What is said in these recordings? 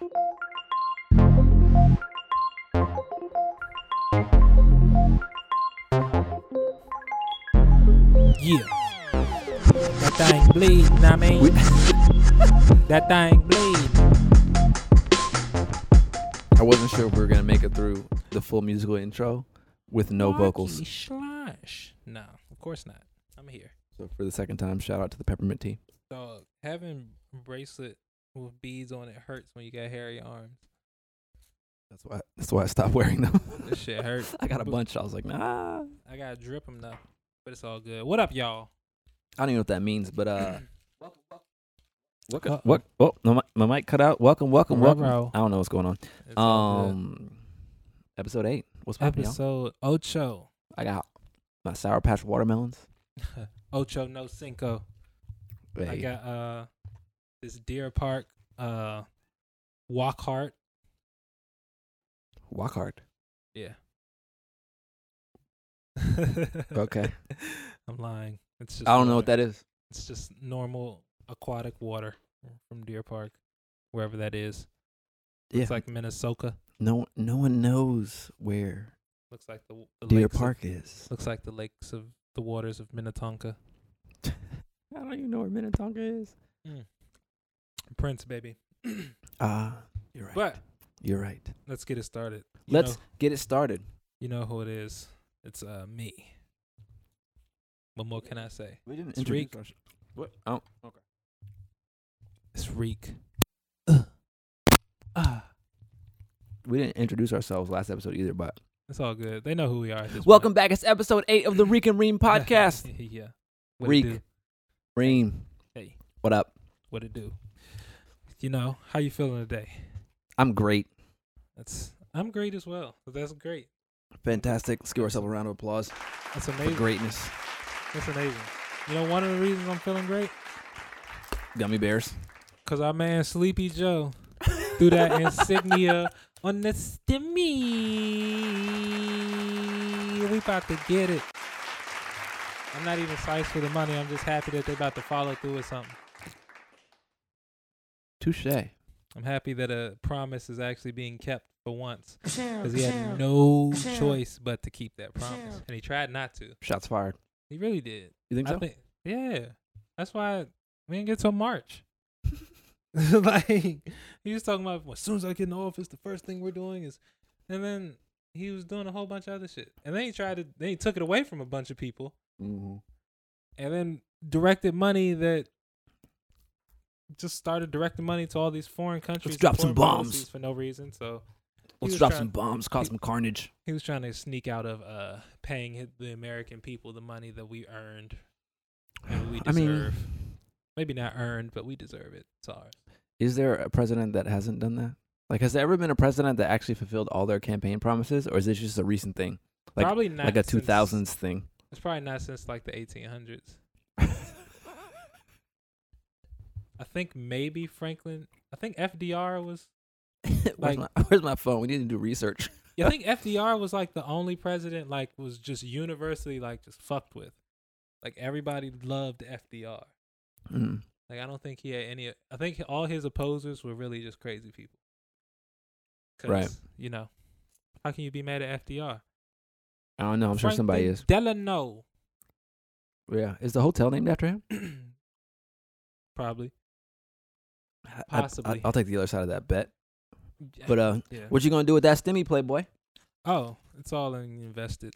Yeah. That thing bleed, I mean? that thing bleed. I wasn't sure if we were gonna make it through the full musical intro with no vocals. Slash. No, of course not. I'm here. So for the second time, shout out to the peppermint tea. So having bracelet with beads on it hurts when you got hairy arms. That's why. That's why I stopped wearing them. This shit hurt. I got a bunch. I was like, nah. I gotta drip them though, but it's all good. What up, y'all? I don't even know what that means, but uh, what? Uh-oh. What? Oh, my, my mic cut out. Welcome, welcome, welcome. Ruh-roh. I don't know what's going on. It's. Um, episode eight. What's poppin', y'all? episode ocho. I got my sour patch watermelons. ocho no cinco. I got uh this Deer Park uh walk heart. walk hard. Yeah. Okay. I'm lying. It's just I don't know what that is. It's just normal aquatic water from Deer Park, wherever that is. Yeah. It's like Minnesota. no, no one knows where Looks like the, the Deer lakes of- Park is. looks like the lakes of the waters of Minnetonka. I don't even know where Minnetonka is. Prince, baby. Ah, you're right. But you're right. let's get it started. You Let's know, get it started. you know who it is. It's uh me. What more can I say? We didn't It's introduce Reek. our sh- What? Oh, okay. It's Reek. Ah. We didn't introduce ourselves last episode either, but It's all good. They know who we are. At this welcome back. It's episode eight of the Reek and Ream podcast. yeah. What Reek. it? Ream, Hey, what up? what it do? You know how you feeling today? I'm great. That's I'm great as well. That's great. Fantastic. Let's give ourselves a round of applause That's amazing. greatness. That's amazing. You know, one of the reasons I'm feeling great Gummy bears. because our man Sleepy Joe threw that insignia on the stimmy. We about to get it. I'm not even sized for the money. I'm just happy that they about to follow through with something. Touche. I'm happy that a promise is actually being kept for once because he had no choice but to keep that promise, and he tried not to. Shots fired. He really did. You think I so? think, yeah. That's why we didn't get till March. like he was talking about well, as soon as I get in the office, the first thing we're doing is, and then he was doing a whole bunch of other shit, and then he tried to, then he took it away from a bunch of people, mm-hmm. and then directed money that just started directing money to all these foreign countries. and drop some bombs. for no reason. So Let's drop trying- some bombs, cause some carnage. he was trying to sneak out of uh paying the American people the money that we earned and we I mean- Maybe not earned, but we deserve it. It's ours. Is there a president that hasn't done that? Like, has there ever been a president that actually fulfilled all their campaign promises, or is this just a recent thing, Like- probably not like a two thousands thing? It's probably not since like the 1800s. I think maybe Franklin. I think FDR was. where's, Like- my, where's my phone? We need to do research. I think FDR was like the only president like was just universally like just fucked with. Like everybody loved FDR. Mm. Like I don't think he had any. I think all his opposers were really just crazy people. Right. You know, how can you be mad at FDR? I don't know. I'm sure somebody is. Delano. Yeah. Is the hotel named after him? Probably. I- I- Possibly. I'll take the other side of that bet. But uh, yeah. what you gonna do with that stimmy, Playboy? Oh, it's all invested.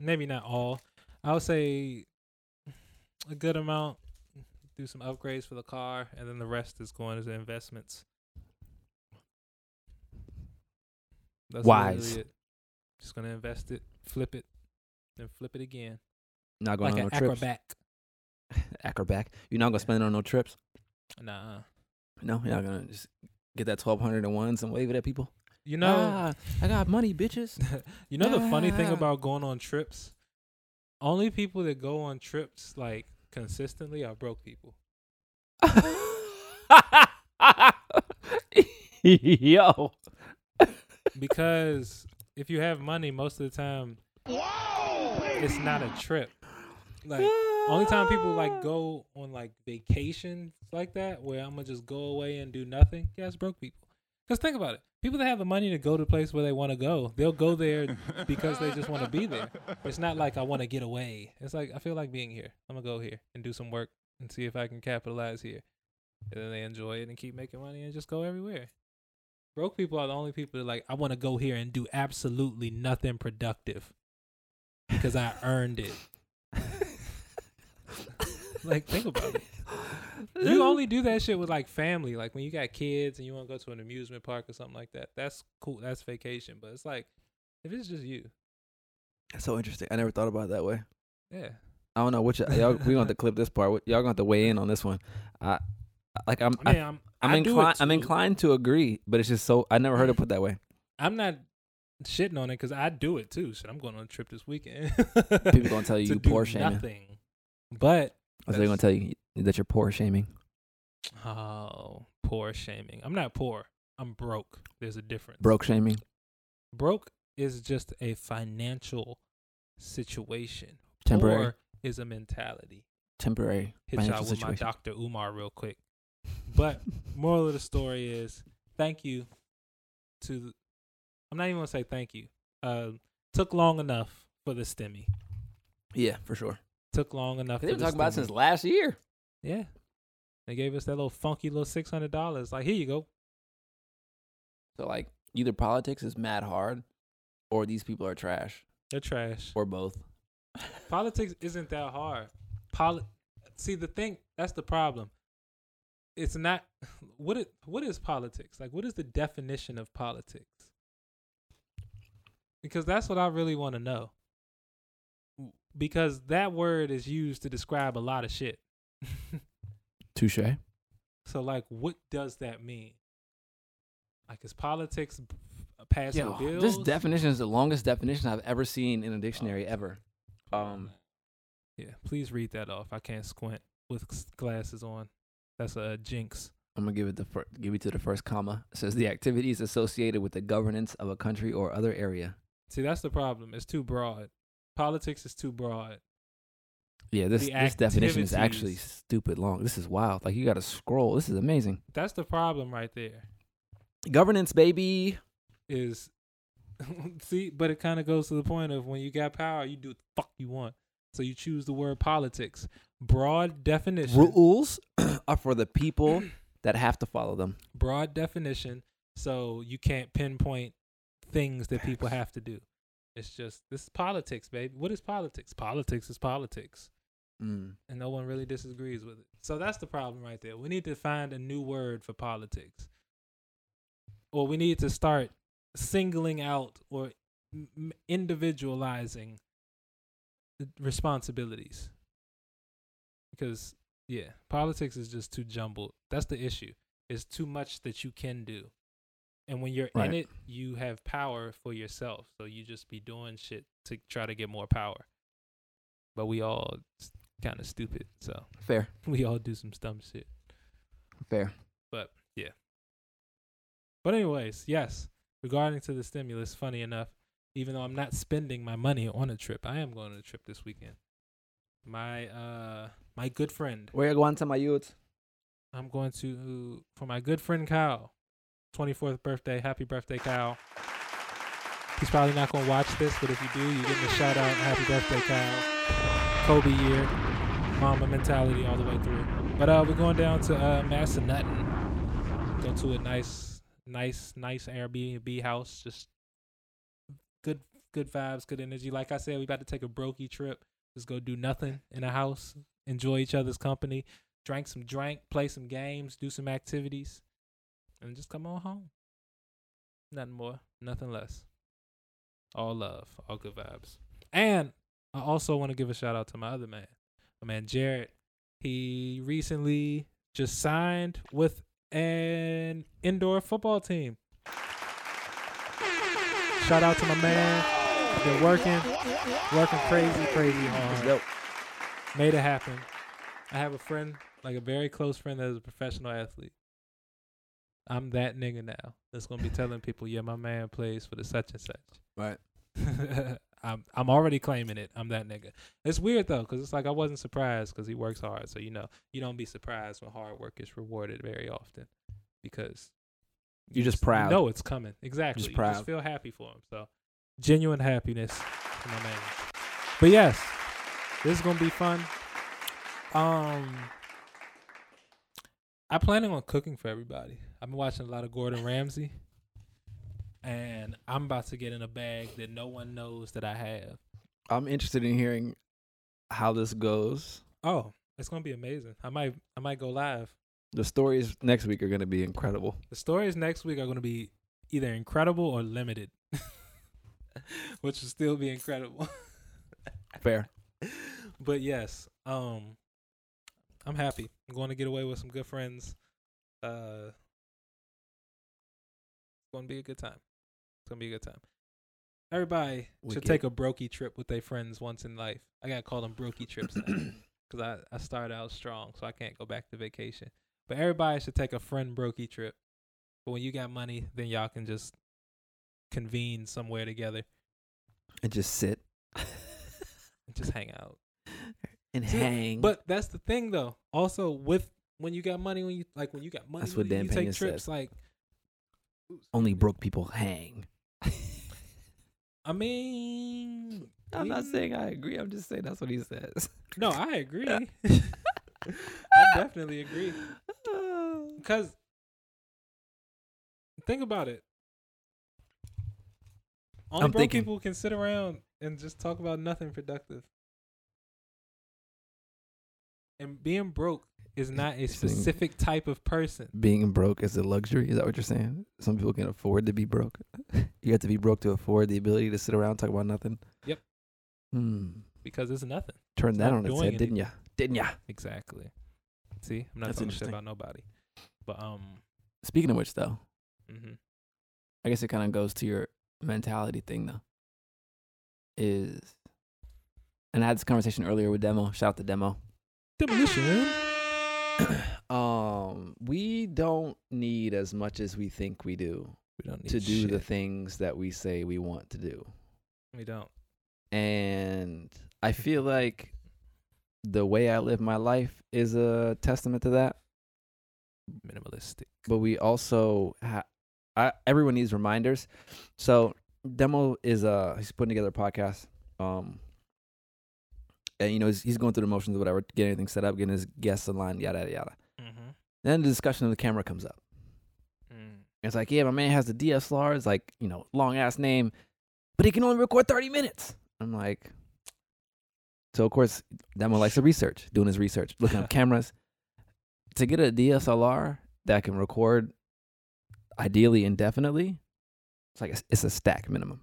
Maybe not all. I would say a good amount. Do some upgrades for the car, and then the rest is going as investments. That's Wise. it. Just gonna invest it, flip it, then flip it again, Not going like on no trips. acrobat. Acrobat. You're not gonna spend it on no trips. Nah, No, you're not gonna just get that twelve hundred and ones and wave it at people. you know, ah, I got money, bitches. you know the funny thing Ah. about going on trips. Only people that go on trips like consistently are broke people. Yo. because if you have money most of the time it's not a trip like only time people like go on like vacations like that where i'm gonna just go away and do nothing yeah it's broke people Because think about it. People that have the money to go to the place where they want to go, they'll go there because they just want to be there. It's not like I want to get away. It's like I feel like being here. I'm gonna go here and do some work and see if I can capitalize here. And then they enjoy it and keep making money and just go everywhere. Broke people are the only people that like I want to go here and do absolutely nothing productive because I earned it. like think about it. You only do that shit with like family, like when you got kids and you want to go to an amusement park or something like that. That's cool. That's vacation. But it's like if it's just you, That's so interesting. I never thought about it that way. yeah. I don't know which uh, y'all. We gonna have to clip this part. Y'all gonna have to weigh in on this one. I like I'm. I I, mean, I'm I'm I do it inclined. I'm inclined to agree, but it's just so I never heard it put that way. I'm not shitting on it because I do it too. Shit, I'm going on a trip this weekend. People gonna tell you to you poor shaming. nothing. But Or they gonna tell you that you're poor shaming. oh, poor shaming. I'm not poor. I'm broke. There's a difference. Broke shaming. Broke is just a financial situation. Temporary. Poor is a mentality. Temporary Hit y'all with my. Dr. Umar real quick. But moral of the story is thank you to the, I'm not even gonna say thank you. Uh took long enough for the stimmy. Yeah, for sure. Took long enough They've been talking about it since last year. Yeah. They gave us that little funky little six hundred dollars. Like, here you go. So like either politics is mad hard, or these people are trash, They're trash. or both. Politics isn't that hard. Poli- See the thing that's the problem. It's not what it what is politics? Like what is the definition of politics? Because that's what I really want to know. Because that word is used to describe a lot of shit. Touche. so like what does that mean? Like is politics passing Yo, bills? this definition is the longest definition I've ever seen in a dictionary ever. Um, yeah, please read that off. I can't squint with glasses on. That's a jinx. I'm gonna give it the fir- give it to the first comma. It says the activities associated with the governance of a country or other area. See, that's the problem. It's too broad. Politics is too broad. Yeah, this The this definition is actually stupid long. This is wild. Like you got to scroll. This is amazing. That's the problem right there. Governance, baby. Is see, but it kind of goes to the point of when you got power, you do what the fuck you want. So you choose the word politics. Broad definition. Rules are for the people that have to follow them. broad definition. So you can't pinpoint things that people have to do. It's just this is politics, baby. What is politics? Politics is politics. Mm. and no one really disagrees with it. So that's the problem right there. We need to find a new word for politics, or we need to start singling out or individualizing the responsibilities. Because yeah, politics is just too jumbled. That's the issue. It's too much that you can do. And when you're in it, you have power for yourself. So you just be doing shit to try to get more power. But we all kind of stupid. So Fair, we all do some dumb shit. fair. But yeah. But anyways, yes. Regarding to the stimulus, funny enough, even though I'm not spending my money on a trip, I am going on a trip this weekend. My uh my good friend. Where you going to my youth? I'm going to for my good friend Kyle. 24th birthday. Happy birthday, Kyle. He's probably not going to watch this, but if you do, you're getting a shout out. Happy birthday, Kyle. Kobe year. Mamba mentality all the way through. But uh, we're going down to uh, Massanutten. Go to a nice, nice, nice Airbnb house. Just good, good vibes, good energy. Like I said, we about to take a brokey trip. Just go do nothing in a house. Enjoy each other's company. Drink some drink, play some games, do some activities, and just come on home. Nothing more, nothing less. All love, all good vibes. And I also want to give a shout out to my other man, my man Jared. He recently just signed with an indoor football team. Shout out to my man. Been working, working crazy, crazy hard. Made it happen. I have a friend, like a very close friend that is a professional athlete. I'm that nigga now. That's gonna be telling people, yeah, my man plays for the such and such. Right. I'm I'm already claiming it. I'm that nigga. It's weird though, cause it's like I wasn't surprised because he works hard. So you know, you don't be surprised when hard work is rewarded very often, because You're just proud. know it's coming. Exactly. You proud. just feel happy for him. So genuine happiness my man. But yes, this is gonna be fun. Um, I'm planning on cooking for everybody. I've been watching a lot of Gordon Ramsay, and I'm about to get in a bag that no one knows that I have. I'm interested in hearing how this goes. Oh, it's gonna be amazing. I might, I might go live. The stories next week are going to be incredible. The stories next week are going to be either incredible or limited, which will still be incredible. Fair. but yes, um, I'm happy. I'm going to get away with some good friends. Uh, it's going to be a good time. It's going to be a good time. Everybody should take a brokey trip with their friends once in life. I gotta call them brokey trips because I I started out strong, so I can't go back to vacation. But everybody should take a friend brokey trip. But when you got money, then y'all can just convene somewhere together and just sit and just hang out. and See, hang. But that's the thing, though. Also, with when you got money, when you like when you got money, That's what when Dan you take Pena said. trips. Like, only broke people hang. I mean, I'm not saying I agree. I'm just saying that's what he says. No, I agree. I definitely agree. Because think about it. Only I'm broke thinking. people can sit around and just talk about nothing productive. And being broke is not a specific type of person. Being broke is a luxury. Is that what you're saying? Some people can afford to be broke. you have to be broke to afford the ability to sit around and talk about nothing. Yep. Hmm. because it's nothing. Turn that on its head, didn't ya? Didn't ya? Exactly. See, I'm not That's talking shit about nobody. But um, Speaking of which, though, mm-hmm. I guess it kind of goes to your mentality thing, though. Is, and I had this conversation earlier with Demo. Shout out to Demo. demolition. um, we don't need as much as we think we do We don't need to do the things that we say we want to do. We don't. And I feel like the way I live my life is a testament to that. Minimalistic. But we also ha- I, everyone needs reminders. So Demo is uh he's putting together a podcast. Um and you know he's, he's going through the motions of whatever, getting everything set up, getting his guests in line, yada yada yada. Mm-hmm. Then the discussion of the camera comes up. Mm. It's like, yeah, my man has the DSLR. It's like, you know, long ass name, but he can only record 30 minutes. I'm like, so of course, Demo likes to research, doing his research, looking up cameras. To get a DSLR that can record ideally indefinitely, it's like, a, it's a stack minimum.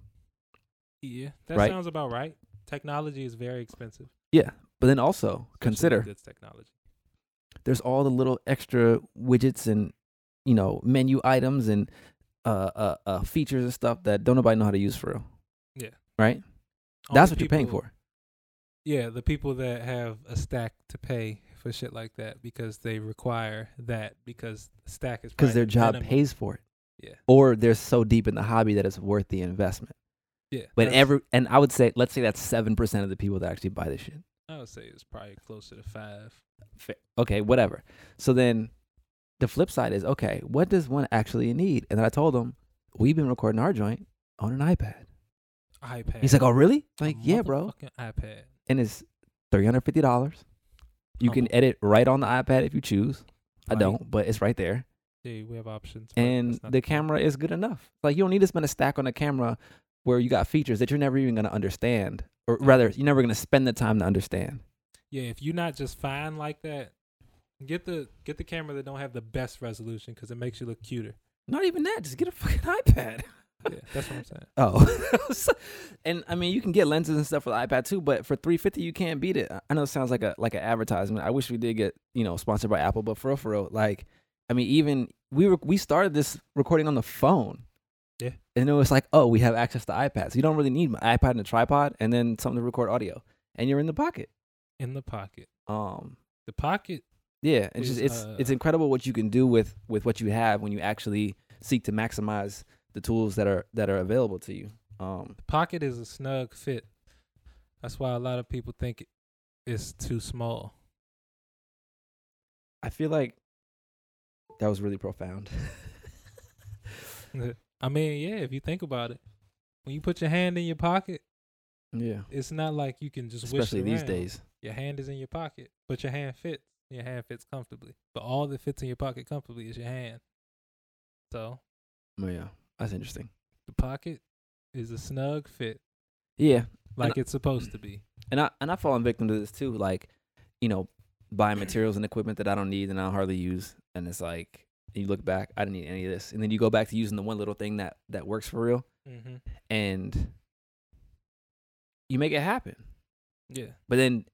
Yeah, that Right. sounds about right. Technology is very expensive. Yeah. But then also especially consider good technology. there's all the little extra widgets and, you know, menu items and uh, uh, uh, features and stuff that don't nobody know how to use for real. Yeah. Right? That's what you're paying for. Yeah, the people that have a stack to pay for shit like that because they require that because the stack is because their job minimum. pays for it, Yeah, or they're so deep in the hobby that it's worth the investment. Yeah. But every and I would say, let's say that's seven percent of the people that actually buy this shit. I would say it's probably closer to five. Okay, whatever. So then, the flip side is okay. What does one actually need? And then I told him we've been recording our joint on an iPad. iPad. He's like, oh really? A Like, yeah, bro. iPad. And it's three hundred fifty dollars. You can edit right on the iPad if you choose. I Right. don't, but it's right there. Yeah, we have options. and that's the camera is good enough. Like you don't need to spend a stack on a camera where you got features that you're never even gonna understand, or rather, you're never gonna spend the time to understand. Yeah, if you're not just fine like that, get the get the camera that don't have the best resolution because it makes you look cuter. Not even that. Just get a fucking iPad. Yeah, that's what I'm saying. Oh, and I mean, you can get lenses and stuff for the iPad too, but for three fifty, you can't beat it. I know it sounds like a like an advertisement. I wish we did get you know sponsored by Apple, but for real, for real, like, I mean, even we were we started this recording on the phone. And it was like, oh, we have access to iPads. You don't really need an iPad and a tripod, and then something to record audio, and you're in the pocket. In the pocket, Um, the pocket. yeah, it's Is, just it's uh, it's incredible what you can do with with what you have when you actually seek to maximize the tools that are that are available to you. Um, The pocket is a snug fit. That's why a lot of people think it's too small. I feel like that was really profound. I mean, yeah, if you think about it, when you put your hand in your pocket, Yeah. it's not like you can just wish Especially these around. days. Your hand is in your pocket, but your hand fits. Your hand fits comfortably. But all that fits in your pocket comfortably is your hand. So Oh yeah. That's interesting. the pocket is a snug fit, Yeah. like it's supposed to be. And I and I've fallen victim to this too. Like, you know, buying materials and equipment that I don't need and I hardly use. And it's like you look back, I didn't need any of this. And then you go back to using the one little thing that that works for real Mm-hmm. and you make it happen. Yeah. But then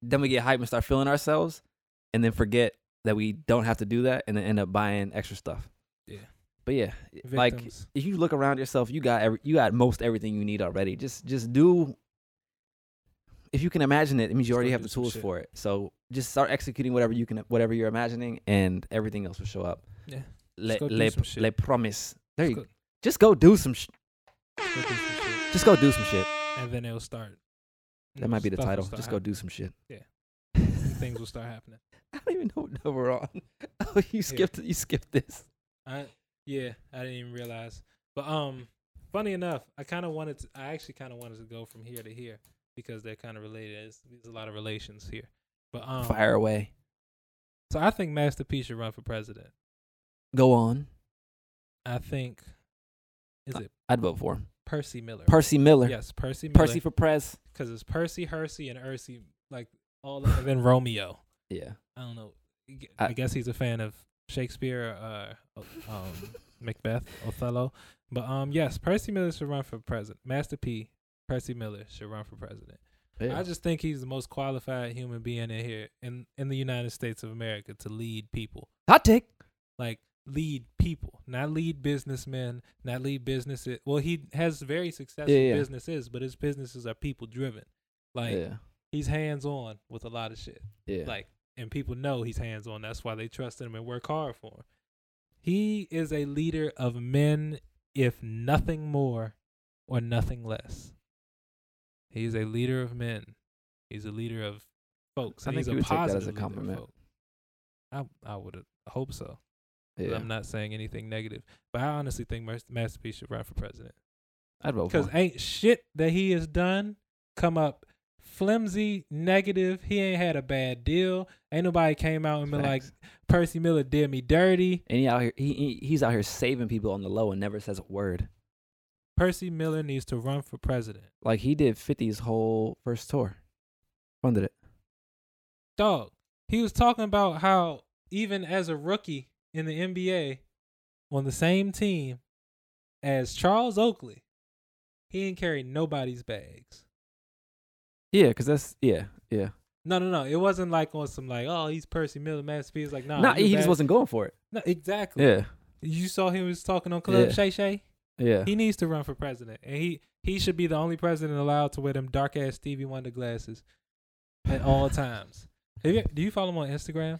then we get hype and start feeling ourselves and then forget that we don't have to do that and then end up buying extra stuff. Yeah. But yeah, like if you look around yourself, you got every, you got most everything you need already. Just just do. If you can imagine it, it means you already have the tools for it. So just start executing whatever you can, whatever you're imagining, and everything else will show up. yeah. Le, le, le promise. There Just you go, just go do some. Sh- go do some shit. just go do some shit. And then it'll start. That might be the title. Just go do some shit. Yeah. Things will start happening. I don't even know what number we're on. Oh, you skipped. You skipped this. I yeah, I didn't even realize. But um, funny enough, I kind of wanted to. I actually kind of wanted to go from here to here because they're kind of related. There's, there's a lot of relations here. But um, Fire away. so I think Master P should run for president. Go on. I think is it I'd vote for him. Percy Miller? Percy Miller. Yes, Percy Miller. Percy for prez. because it's Percy, Hercy, and Ursi, like all, and then Romeo. Yeah. I don't know. I, I- guess he's a fan of Shakespeare, uh, um, Macbeth, Othello. But um, yes, Percy Miller should run for president. Master P, Percy Miller should run for president. yeah. I just think he's the most qualified human being in here in in the United States of America to lead people, Hot take. like lead people, not lead businessmen, not lead businesses. Well, he has very successful Yeah, yeah. businesses, but his businesses are people driven. Like yeah. he's hands on with a lot of shit. Yeah. Like, and people know he's hands on. That's why they trust him and work hard for him. He is a leader of men, if nothing more or nothing less. He's a leader of men. He's a leader of folks. I think he's you a would take that as positive a compliment. I I would uh, hope so. yeah. I'm not saying anything negative, but I honestly think Mas- Master P should run for president I'd vote for because ain't shit that he has done come up flimsy, negative. He ain't had a bad deal. Ain't nobody came out and been like, Percy Miller did me dirty. and he out here, he, he he's out here saving people on the low and never says a word. Percy Miller needs to run for president. Like he did 50's whole first tour, funded it. Dog, he was talking about how even as a rookie in the NBA on the same team as Charles Oakley, he ain't carry nobody's bags. Yeah, cause that's yeah, yeah. No, no, no. It wasn't like on some like, oh, he's Percy Miller, Master P. It's like, nah, nah, you he just wasn't going for it. No, exactly. Yeah, You saw him was talking on Club Yeah. Shay Shay. Yeah. He needs to run for president, and he he should be the only president allowed to wear them dark ass Stevie Wonder glasses at all times. You- do you follow him on Instagram?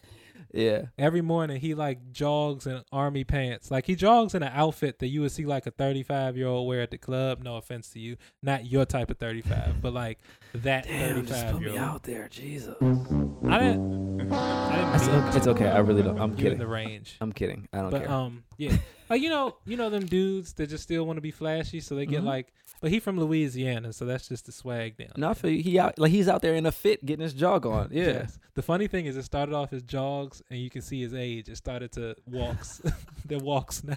yeah. Every morning he like jogs in army pants. Like he jogs in an outfit that you would see like a 35 year old wear at the club. No offense to you, not your type of 35, but like that Damn, just put year me out there, Jesus. I didn't. It's, mean it's okay. I really don't. I'm kidding. the range. I'm kidding. I don't But care. um, yeah, like you know, you know them dudes that just still want to be flashy, so they get Mhm. like. But he from Louisiana, so that's just the swag down. no, I there. feel you. he out like he's out there in a fit, getting his jog on. Yeah. Yes. The funny thing is, it started off as jogs, and you can see his age. It started to walks. They're walks now.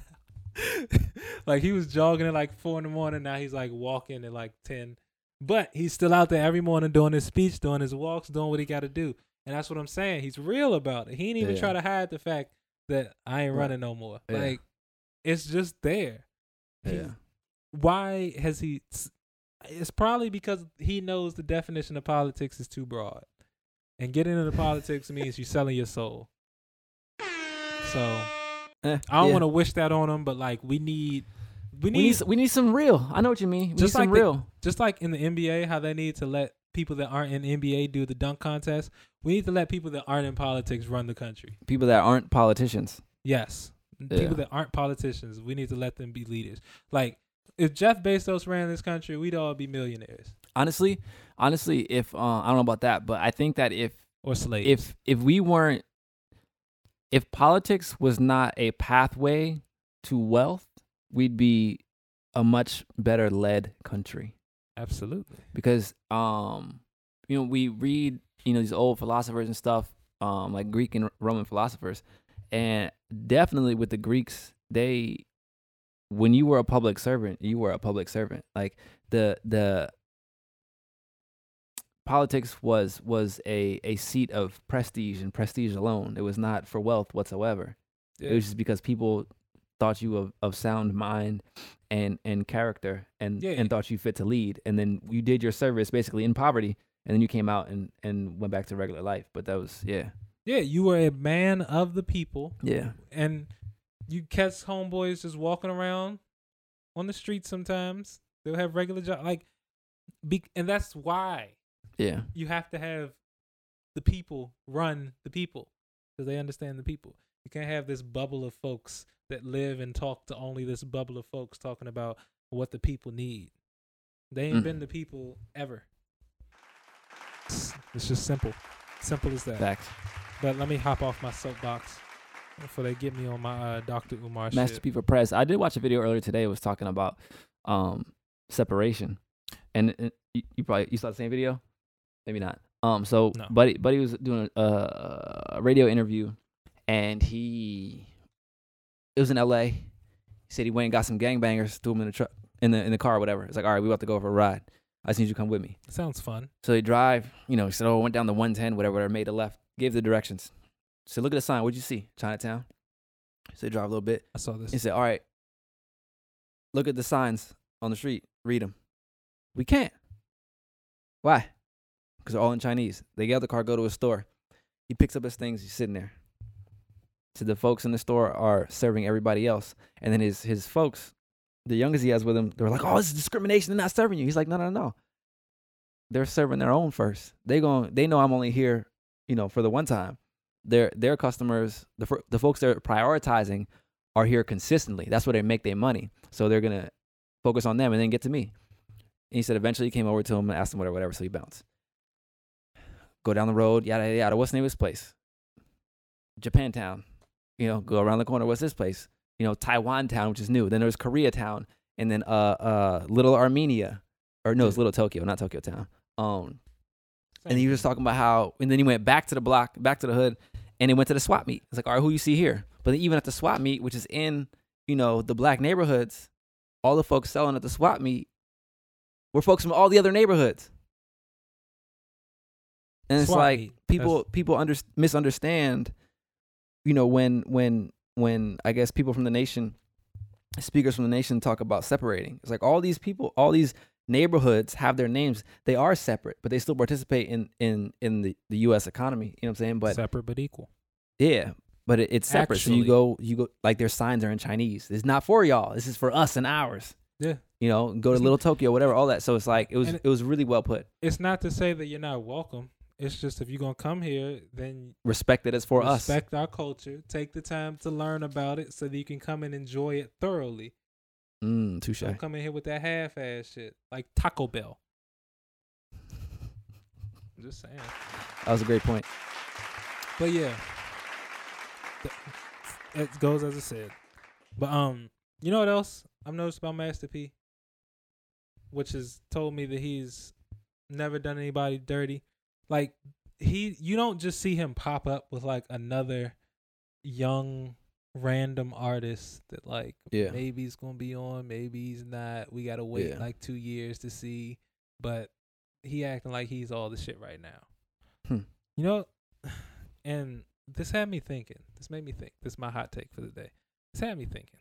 like he was jogging at like four in the morning. Now he's like walking at like ten. But he's still out there every morning doing his speech, doing his walks, doing what he got to do. And that's what I'm saying. He's real about it. He ain't even Yeah. try to hide the fact that I ain't Right. running no more. Yeah. Like it's just there. He- Yeah. Why has he? It's probably because he knows the definition of politics is too broad, and getting into politics means you're selling your soul. So Eh, I don't yeah. want to wish that on him, but like we need, we We need, need we need some real. I know what you mean. We need Just some like the- real. just like in the NBA, how they need to let people that aren't in NBA do the dunk contest. We need to let people that aren't in politics run the country. People that aren't politicians. Yes. Yeah. People that aren't politicians, we need to let them be leaders. Like if Jeff Bezos ran this country, we'd all be millionaires Honestly, honestly, if uh, I don't know about that, but I think that if or slaves. if if we weren't if politics was not a pathway to wealth, we'd be a much better led country Absolutely. because um you know we read you know these old philosophers and stuff um like Greek and Roman philosophers. And definitely with the Greeks they when you were a public servant you were a public servant. Like the the politics was was a a seat of prestige and prestige alone. It was not for wealth whatsoever. Yeah. it was just because people thought you of, of sound mind and and character and Yeah. and thought you fit to lead. And then you did your service basically in poverty and then you came out and and went back to regular life but that was yeah yeah, you were a man of the people, yeah and you catch homeboys just walking around on the street. Sometimes they'll have regular job, like, be, and that's why yeah you have to have the people run the people because they understand the people. You can't have this bubble of folks that live and talk to only this bubble of folks talking about what the people need. They ain't Mm. been the people ever. It's, just simple, simple as that. facts But let me hop off my soapbox before they get me on my uh, Dr. Umar Master shit. P for Press. I did watch a video earlier today. It was talking about um separation, and, and you, you probably you saw the same video, maybe not. Um, so No. buddy buddy was doing a, a radio interview, and he it was in L.A. He said he went and got some gangbangers, threw them in the truck in the in the car, or whatever. It's like, all right, we about to go for a ride. I just need you to come with me. Sounds fun. So they drive, you know, he said, oh, I went down the 110, whatever, whatever, made a left, gave the directions. Said, look at the sign. What'd you see? Chinatown. So they drive a little bit. I saw this. He said, all right, look at the signs on the street. Read them. We can't. Why? Because they're all in Chinese. They get out the car, go to a store. He picks up his things. He's sitting there. So the folks in the store are serving everybody else. And then his his folks, the youngest he has with him, they're like, oh, is discrimination. They're not serving you. He's like, no, no, no. They're serving their own first. They going they know I'm only here, you know, for the one time. Their their customers, the the folks they're prioritizing are here consistently. That's where they make their money. So they're gonna focus on them and then get to me. And he said eventually he came over to him and asked him whatever, whatever. So he bounced. Go down the road, yada yada yada. What's the name of this place? Japantown. You know, go around the corner. What's this place? You know, Taiwan Town, which is new. Then there's Koreatown, and then uh uh Little Armenia, or no, it's Little Tokyo, not Tokyo Town. Um, and he was talking about how, and then he went back to the block, back to the hood, and he went to the swap meet. It's like, all right, who you see here? But then even at the swap meet, which is in, you know, the black neighborhoods, all the folks selling at the swap meet were folks from all the other neighborhoods. And it's Swap like meet. people That's- people under, misunderstand, you know, when when when I guess people from the nation, speakers from the nation talk about separating. It's like all these people, all these neighborhoods have their names. They are separate, but they still participate in in in the the U.S. economy. You know what I'm saying? But separate but equal. yeah, but it, it's separate. so you go, you go like their signs are in Chinese. It's not for y'all. This is for us and ours. Yeah. You know, go to Little Tokyo, whatever, all that. So it's like it was it was really well put. It's not to say that you're not welcome. It's just if you're gonna come here, then Respect it as for us. respect our culture. Take the time to learn about it so that you can come and enjoy it thoroughly. Mm, touche. Don't come in here with that half-ass shit like Taco Bell. I'm just saying. That was a great point. But yeah, it goes as I said. But um, you know what else I've noticed about Master P, which has told me that he's never done anybody dirty. Like he, you don't just see him pop up with like another young random artist that like Yeah. maybe he's gonna be on, maybe he's not. We gotta wait Yeah. like two years to see. But he acting like he's all the shit right now. Hmm. You know, and this had me thinking. This made me think. This is my hot take for the day. This had me thinking.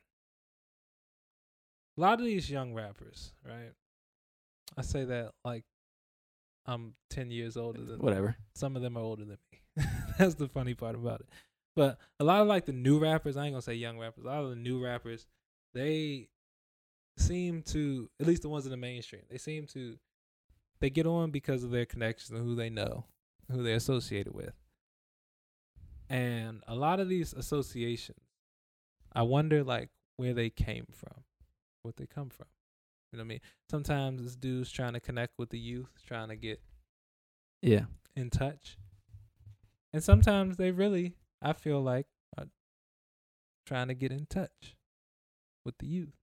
A lot of these young rappers, right? I say that like I'm ten years older than them. Whatever. Some of them are older than me. That's the funny part about it. But a lot of like the new rappers, I ain't gonna say young rappers. A lot of the new rappers, they seem to, at least the ones in the mainstream, they seem to, they get on because of their connections and who they know, who they're associated with. And a lot of these associations, I wonder like where they came from, what they come from. You know what I mean? Sometimes this dude's trying to connect with the youth, trying to get Yeah. in touch. And sometimes they really, I feel like, are trying to get in touch with the youth.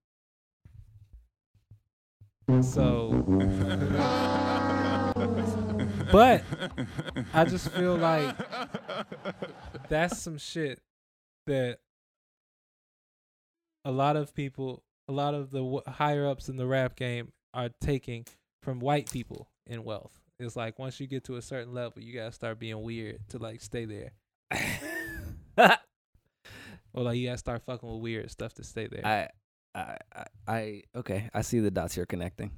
So, but I just feel like that's some shit that a lot of people, a lot of the w- higher ups in the rap game are taking from white people in wealth. It's like once you get to a certain level, you gotta start being weird to like stay there, or like you gotta start fucking with weird stuff to stay there. I, I, I, I, okay. I see the dots you're connecting.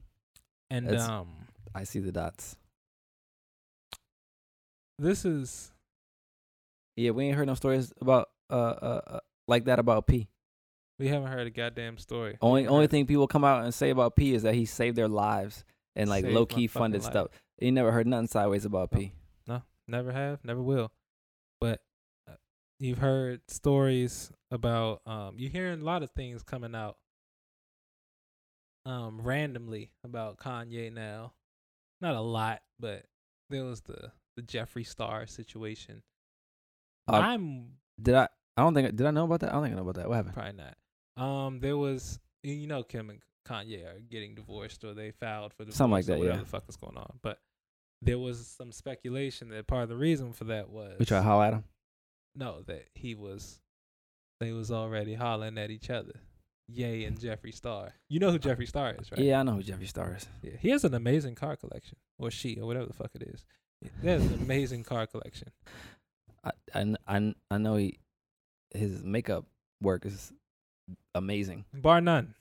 and that's- um, I see the dots. this is Yeah, we ain't heard no stories about uh uh, uh like that about P. we haven't heard a goddamn story. Only only thing people come out and say about P is that he saved their lives and like Saved my low key fucking funded life. stuff. You never heard nothing sideways about P. No. Never have, never will. But uh, you've heard stories about um you're hearing a lot of things coming out um randomly about Kanye now. Not a lot, but there was the the Jeffree Star situation. Uh, I'm Did I? I don't think. Did I know about that? I don't think I know about that. What happened? probably not. Um there was you know Kim and Kanye are getting divorced or they filed for divorce Something like that, whatever yeah. the fuck is going on. But there was some speculation that part of the reason for that was We try to holler at him. No, that he was they was already hollering at each other. Ye and Jeffree Star. You know who Jeffree Star is, right? Yeah, I know who Jeffree Star is. Yeah. He has an amazing car collection. Or she, or whatever the fuck it is. He has an amazing car collection. I, I, I, I know he, his makeup work is amazing. Bar none.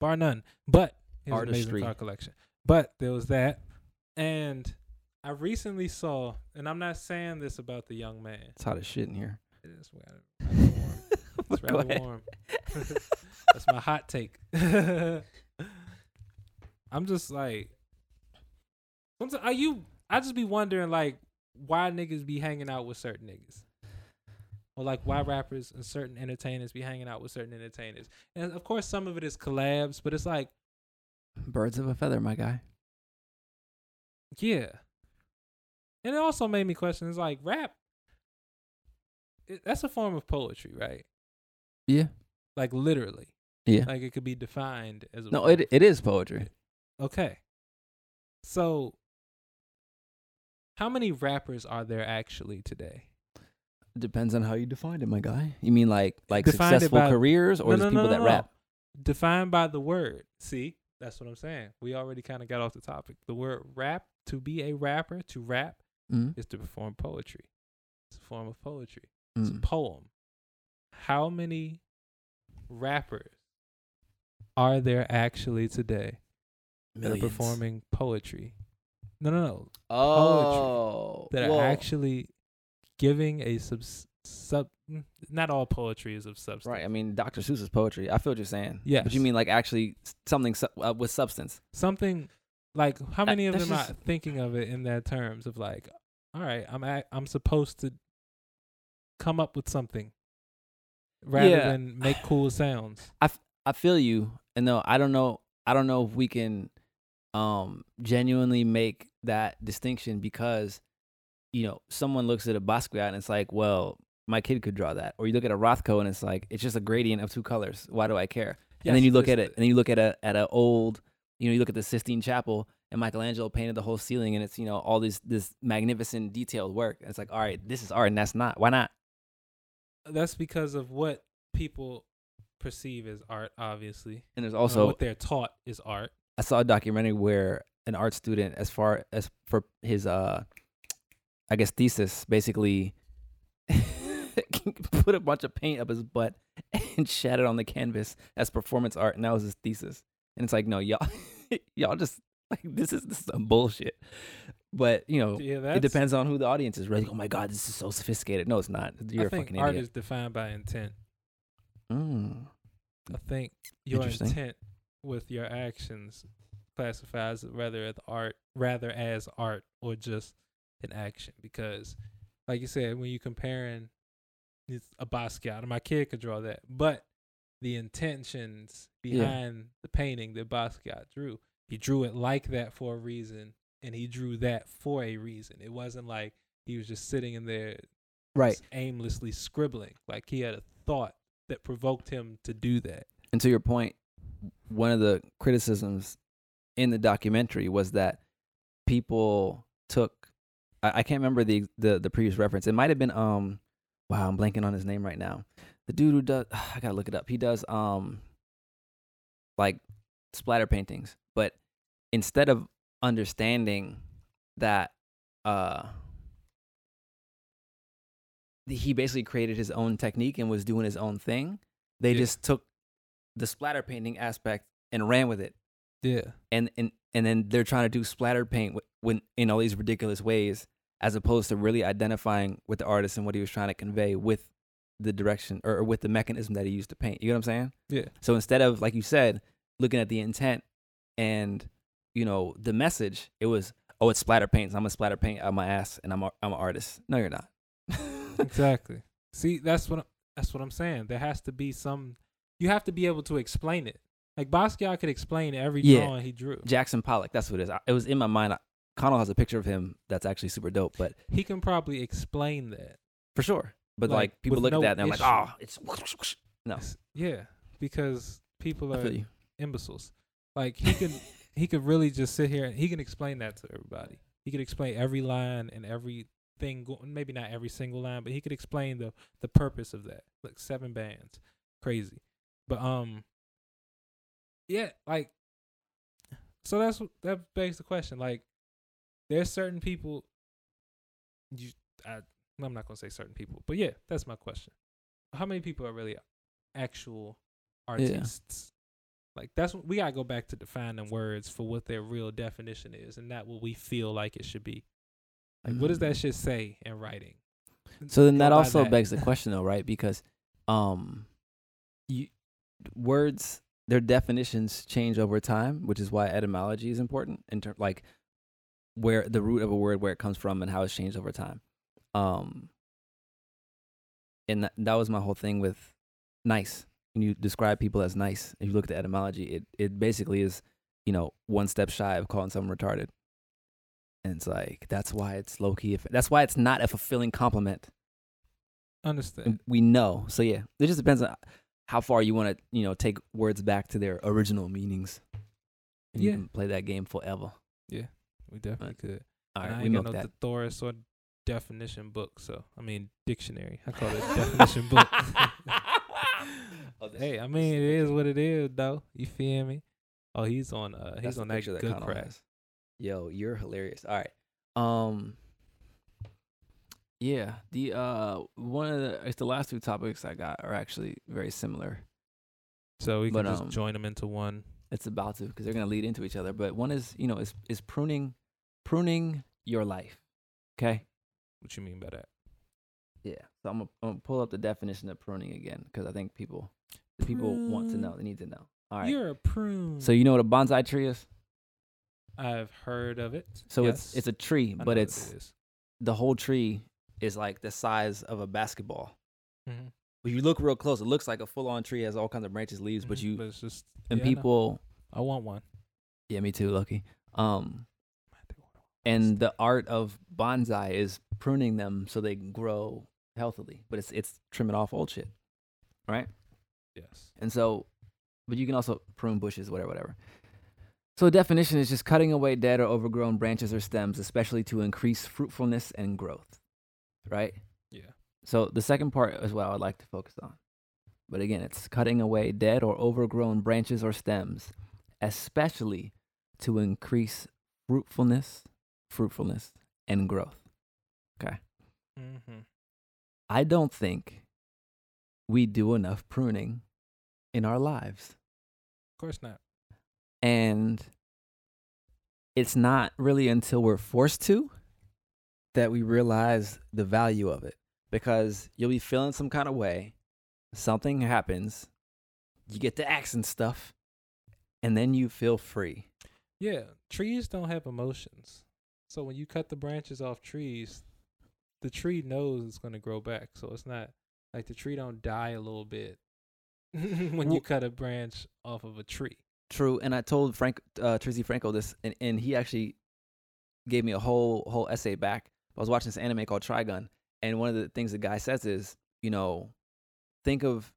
Bar none. But Artistry. amazing collection. But there was that. And I recently saw, and I'm not saying this about the young man. It's hot as shit in here. It is rather, warm. It's rather warm. That's my hot take. I'm just like, are you? I just be wondering like why niggas be hanging out with certain niggas, or like why rappers and certain entertainers be hanging out with certain entertainers. And of course, some of it is collabs, but it's like, Birds of a feather, my guy. yeah. And it also made me question: It's like rap. It, that's a form of poetry, right? Yeah. Like literally. Yeah. Like it could be defined as a No, it it is poetry. Okay. So how many rappers are there actually today? Depends on how you define it, my guy. You mean like like Defined successful by- careers or No, just no, people no, that rap? Defined by the word. See? That's what I'm saying. We already kind of got off the topic. The word rap, to be a rapper, to rap Mm. is to perform poetry. It's a form of poetry. It's a Mm. poem. How many rappers are there actually today Millions. that are performing poetry? No, no, no. Oh, that well, are actually giving a sub sub. mm, Not all poetry is of substance. right. I mean, Dr. Seuss's poetry. I feel what you're saying. Yeah. but you mean like actually something su- uh, with substance? Something like how That- many of them just- are thinking of it in that terms of like, all right, I'm I'm supposed to come up with something rather Yeah. than make cool sounds. I feel you, and no, I don't know. I don't know if we can um genuinely make that distinction because you know someone looks at a Basquiat and it's like, well, my kid could draw that, or you look at a Rothko and it's like it's just a gradient of two colors. Why do I care? and then you look at it, and then you look at a at a old, you know, you look at the Sistine Chapel, and Michelangelo painted the whole ceiling, and it's you know all this this magnificent detailed work. And it's like, all right, this is art, and that's not. Why not? That's because of what people perceive as art, obviously. And there's also what they're taught is art. I saw a documentary where an art student, as far as for his uh, I guess thesis, basically put a bunch of paint up his butt and shat it on the canvas as performance art, and that was his thesis. And it's like, no, y'all, y'all just like this is this is some bullshit. But you know, Yeah, it depends on who the audience is. Right? Oh my god, this is so sophisticated. No, it's not. You're I a think fucking art idiot. is defined by intent. Mm. I think your intent with your actions classifies it rather as art, rather as art or just an action. Because, like you said, when you're comparing it's a Basquiat, my kid could draw that, but the intentions Yeah. behind the painting that Basquiat drew, he drew it like that for a reason, and he drew that for a reason. It wasn't like he was just sitting in there Right. aimlessly scribbling. Like he had a thought that provoked him to do that. And to your point, one of the criticisms in the documentary was that people took I, I can't remember the the the previous reference. It might have been um wow, I'm blanking on his name right now. The dude who does I gotta look it up. He does um like splatter paintings, but instead of understanding that uh he basically created his own technique and was doing his own thing. They Yeah. just took the splatter painting aspect and ran with it Yeah. and and and then they're trying to do splatter paint with, when in all these ridiculous ways as opposed to really identifying with the artist and what he was trying to convey with the direction or, or with the mechanism that he used to paint you know what i'm saying Yeah. so instead of like you said looking at the intent and you know the message it was oh it's splatter paints i'm a splatter paint out my ass and i'm a, i'm an artist no you're not Exactly. See, that's what that's what I'm saying. There has to be some. You have to be able to explain it. Like Basquiat could explain every Yeah. drawing he drew. jackson pollock that's what it is I- it was in my mind I, connell has a picture of him that's actually super dope but He can probably explain that. for sure but Like, like, people look no at that and they're like oh it's no It's- Yeah, because people are imbeciles. Like he could he could really just sit here and he can explain that to everybody. He could explain every line and everything. Go- maybe not every single line, but he could explain the the purpose of that. Like seven bands, crazy. But um, yeah, like so that's that begs the question. Like, there's certain people. You, I, I'm not gonna say certain people, but yeah, that's my question. How many people are really actual artists? Like that's what we gotta go back to defining words for what their real definition is, and not what we feel like it should be. Like, what does that Mm. shit say in writing? So then that also that. begs the question though, right? Because um you words their definitions change over time, which is why etymology is important in terms like where the root of a word where it comes from and how it's changed over time. Um and that, that was my whole thing with nice. When you describe people as nice, if you look at the etymology, it it basically is, you know, one step shy of calling someone retarded. And it's like that's why it's low key. That's why it's not a fulfilling compliment Understand? we know. So yeah, it just depends on how far you want to, you know, take words back to their original meanings. And you Yeah. can play that game forever. We definitely could. All And right, I we ain't got no that. thesaurus or definition book, so I mean dictionary. I call it definition book. Oh, hey, I mean it is what it is, though. You feel me? Oh, he's on. Uh, he's on that good crap. Yo, you're hilarious. All right. Um. Yeah, the uh one of the it's the last two topics I got are actually very similar. So we can But, just um, join them into one. It's about to because they're gonna lead into each other. But one is you know is is pruning pruning your life. Okay. What you mean by that? Yeah. So I'm gonna, I'm gonna pull up the definition of pruning again because I think people the people want to know. They need to know. All right. You're a prune. so you know what a bonsai tree is? I've heard of it. So Yes. it's it's a tree, I but what it it's the whole tree is like the size of a basketball. Mm-hmm. But you look real close, it looks like a full on tree has all kinds of branches, leaves, but Mhm. you it's just and yeah, I know. people I want one. yeah, me too, lucky. Um I have to order one. And the art of bonsai is pruning them so they grow healthily, but it's it's trimming off old shit. Right? Yes. And so, but you can also prune bushes, whatever, whatever. So, definition is just cutting away dead or overgrown branches or stems, especially to increase fruitfulness and growth. Right? Yeah. So, the second part is what I would like to focus on. But again, it's cutting away dead or overgrown branches or stems, especially to increase fruitfulness, fruitfulness, and growth. Okay. Mm-hmm. I don't think we do enough pruning in our lives. Of course not. And it's not really until we're forced to that we realize the value of it. Because you'll be feeling some kind of way, something happens, you get the axe and stuff, and then you feel free. Yeah, trees don't have emotions. So when you cut the branches off trees, the tree knows it's going to grow back. So it's not like the tree don't die a little bit when you cut a branch off of a tree. True, and I told Frank uh, Trizzy Franco this, and, and he actually gave me a whole whole essay back. I was watching this anime called Trigun, and one of the things the guy says is, you know, think of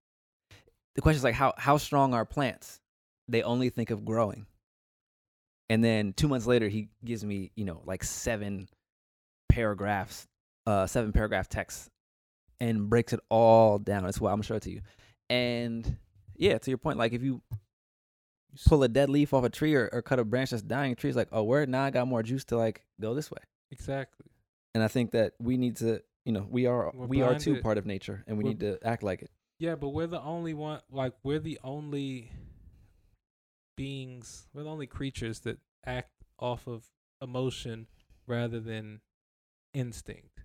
the question is like how how strong are plants? They only think of growing. And then two months later, he gives me, you know, like seven paragraphs, uh, seven paragraph text, and breaks it all down. That's why I'm sure to show it to you. And yeah, to your point, like if you pull a dead leaf off a tree or, or cut a branch that's dying, a tree's like, oh, where now I got more juice to like go this way. exactly. And I think that we need to, you know, we are We're we are too part of nature, and we We're- need to act like it. Yeah, but we're the only one. Like we're the only beings. We're the only creatures that act off of emotion rather than instinct.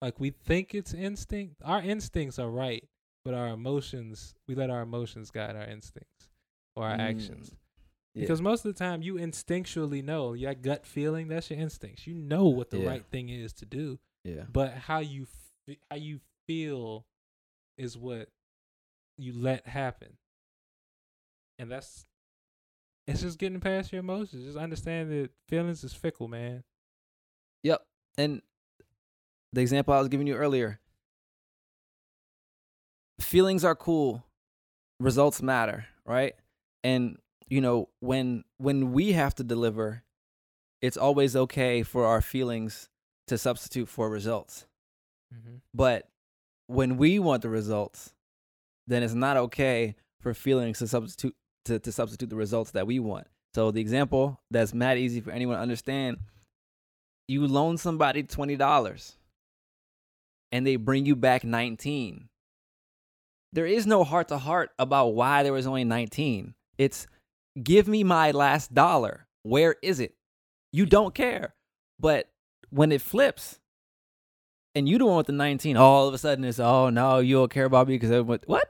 Like we think it's instinct. Our instincts are right, but our emotions, we let our emotions guide our instincts or our actions. Mm, Yeah. Because most of the time, you instinctually know your gut feeling. That's your instincts. You know what the Yeah. right thing is to do yeah, but how you fe- how you feel is what you let happen and that's it's just getting past your emotions just understand that feelings is fickle man Yep. And the example I was giving you earlier feelings are cool, results matter, right? And you know, when when we have to deliver, it's always okay for our feelings to substitute for results. mm-hmm. But when we want the results, then it's not okay for feelings to substitute to, to substitute the results that we want. So the example that's mad easy for anyone to understand, you loan somebody twenty dollars and they bring you back nineteen. There is no heart to heart about why there was only nineteen. It's give me my last dollar. Where is it? You don't care. But when it flips, and you the one with the 19, all of a sudden it's, oh no, you don't care about me because everyone, what?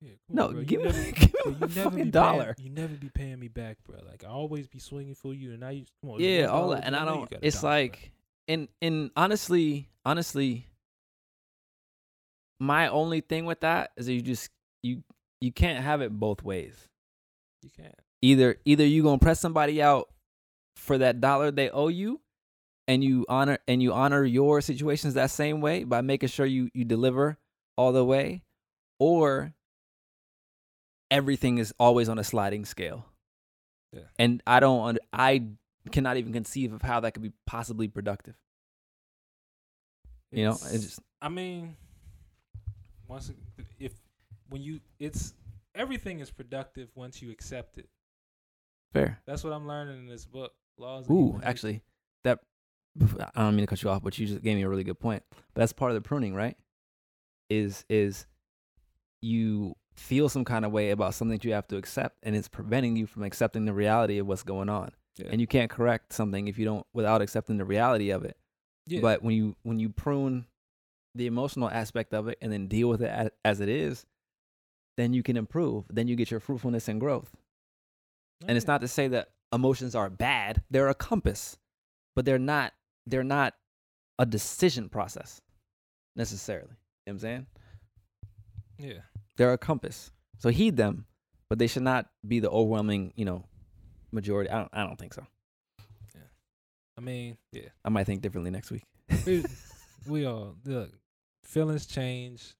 Yeah, No, on, bro. You give me, never- give bro, me a fucking dollar. paying, you never be paying me back bro like i always be swinging for you and now you come on Yeah, all that. And I don't, it's dollar, bro. like, and, and honestly, honestly, my only thing with that is that you just, you, you can't have it both ways. you can't Either, either you gonna press somebody out for that dollar they owe you and you honor and you honor your situations that same way by making sure you you deliver all the way or everything is always on a sliding scale Yeah. and i don't i cannot even conceive of how that could be possibly productive you know It's- just I mean, once if when you it's everything is productive once you accept it. fair That's what I'm learning in this book. Laws. ooh actually that i don't mean to cut you off but you just gave me a really good point but that's part of the pruning right is is you feel some kind of way about something that you have to accept and it's preventing you from accepting the reality of what's going on. Yeah. and you can't correct something if you don't without accepting the reality of it. Yeah. but when you when you prune the emotional aspect of it and then deal with it as, as it is then you can improve. Then you get your fruitfulness and growth. And it's not to say that emotions are bad. They're a compass but they're not they're not a decision process necessarily. You know what i'm saying? Yeah. They're a compass so heed them but they should not be the overwhelming you know majority i don't, I don't think so Yeah. I mean, yeah. i might think differently next week We, we all look. Feelings change,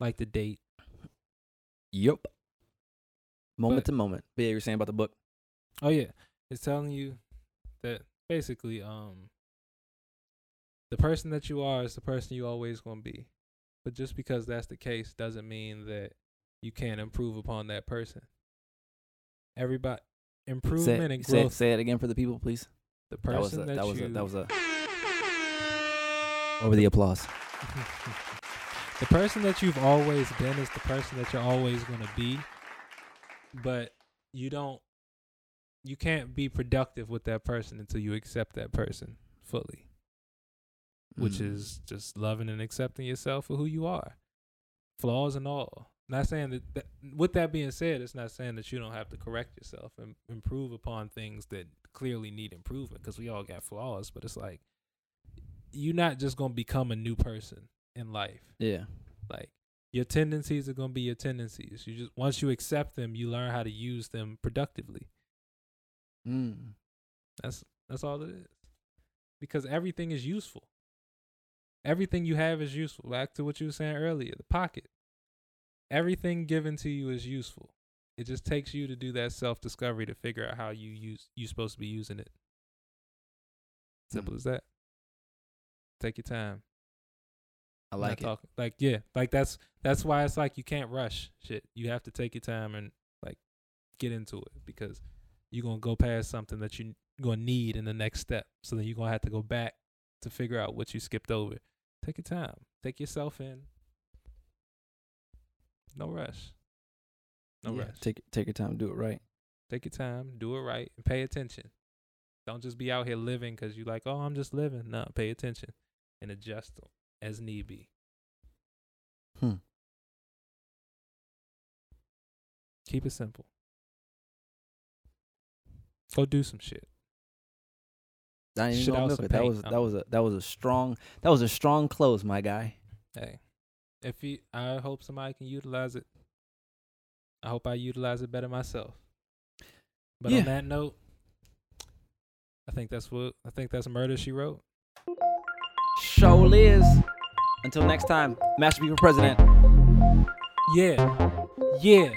like the date. yep moment But- to moment but yeah you're saying about the book Oh yeah, it's telling you that basically, um, the person that you are is the person you always gonna be. But just because that's the case doesn't mean that you can't improve upon that person. Everybody, say, improvement and say, growth. say it again for the people please the that was person a, that, that was you a that was a over the applause the person that you've always been is the person that you're always going to be but you don't you can't be productive with that person until you accept that person fully which Mm. is just loving and accepting yourself for who you are. Flaws and all. Not saying that, that with that being said it's not saying that you don't have to correct yourself and improve upon things that clearly need improvement because we all got flaws but it's like you're not just going to become a new person in life. Yeah. Like your tendencies are going to be your tendencies. You just once you accept them you learn how to use them productively. Mm. that's that's all it is. Because everything is useful everything you have is useful back to what you were saying earlier the pocket everything given to you is useful it just takes you to do that self discovery to figure out how you use you're supposed to be using it. Simple hmm. as that. Take your time. I like it. talking- Like yeah, like that's that's why it's like you can't rush shit. You have to take your time and like get into it because you're gonna go past something that you're gonna need in the next step. So then you're gonna have to go back to figure out what you skipped over. Take your time. Take yourself in. No rush. No Yeah, rush. Take take your time, do it right. Take your time, do it right, and pay attention. Don't just be out here living because you're like, oh, I'm just living. No, pay attention and adjust as need be. Hmm. Keep it simple. Go do some shit. I Shit even milk it. That was that was a that was a strong that was a strong close, my guy. Hey, if you, I hope somebody can utilize it. I hope I utilize it better myself. But Yeah. on that note, I think that's what I think that's murder she wrote. Show Liz. Until next time, Master for president. Yeah. Yeah.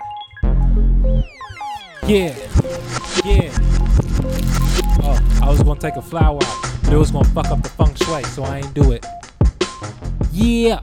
Yeah. Yeah. Oh, I was gonna take a flower out, but it was gonna fuck up the feng shui, so I ain't do it. Yeah.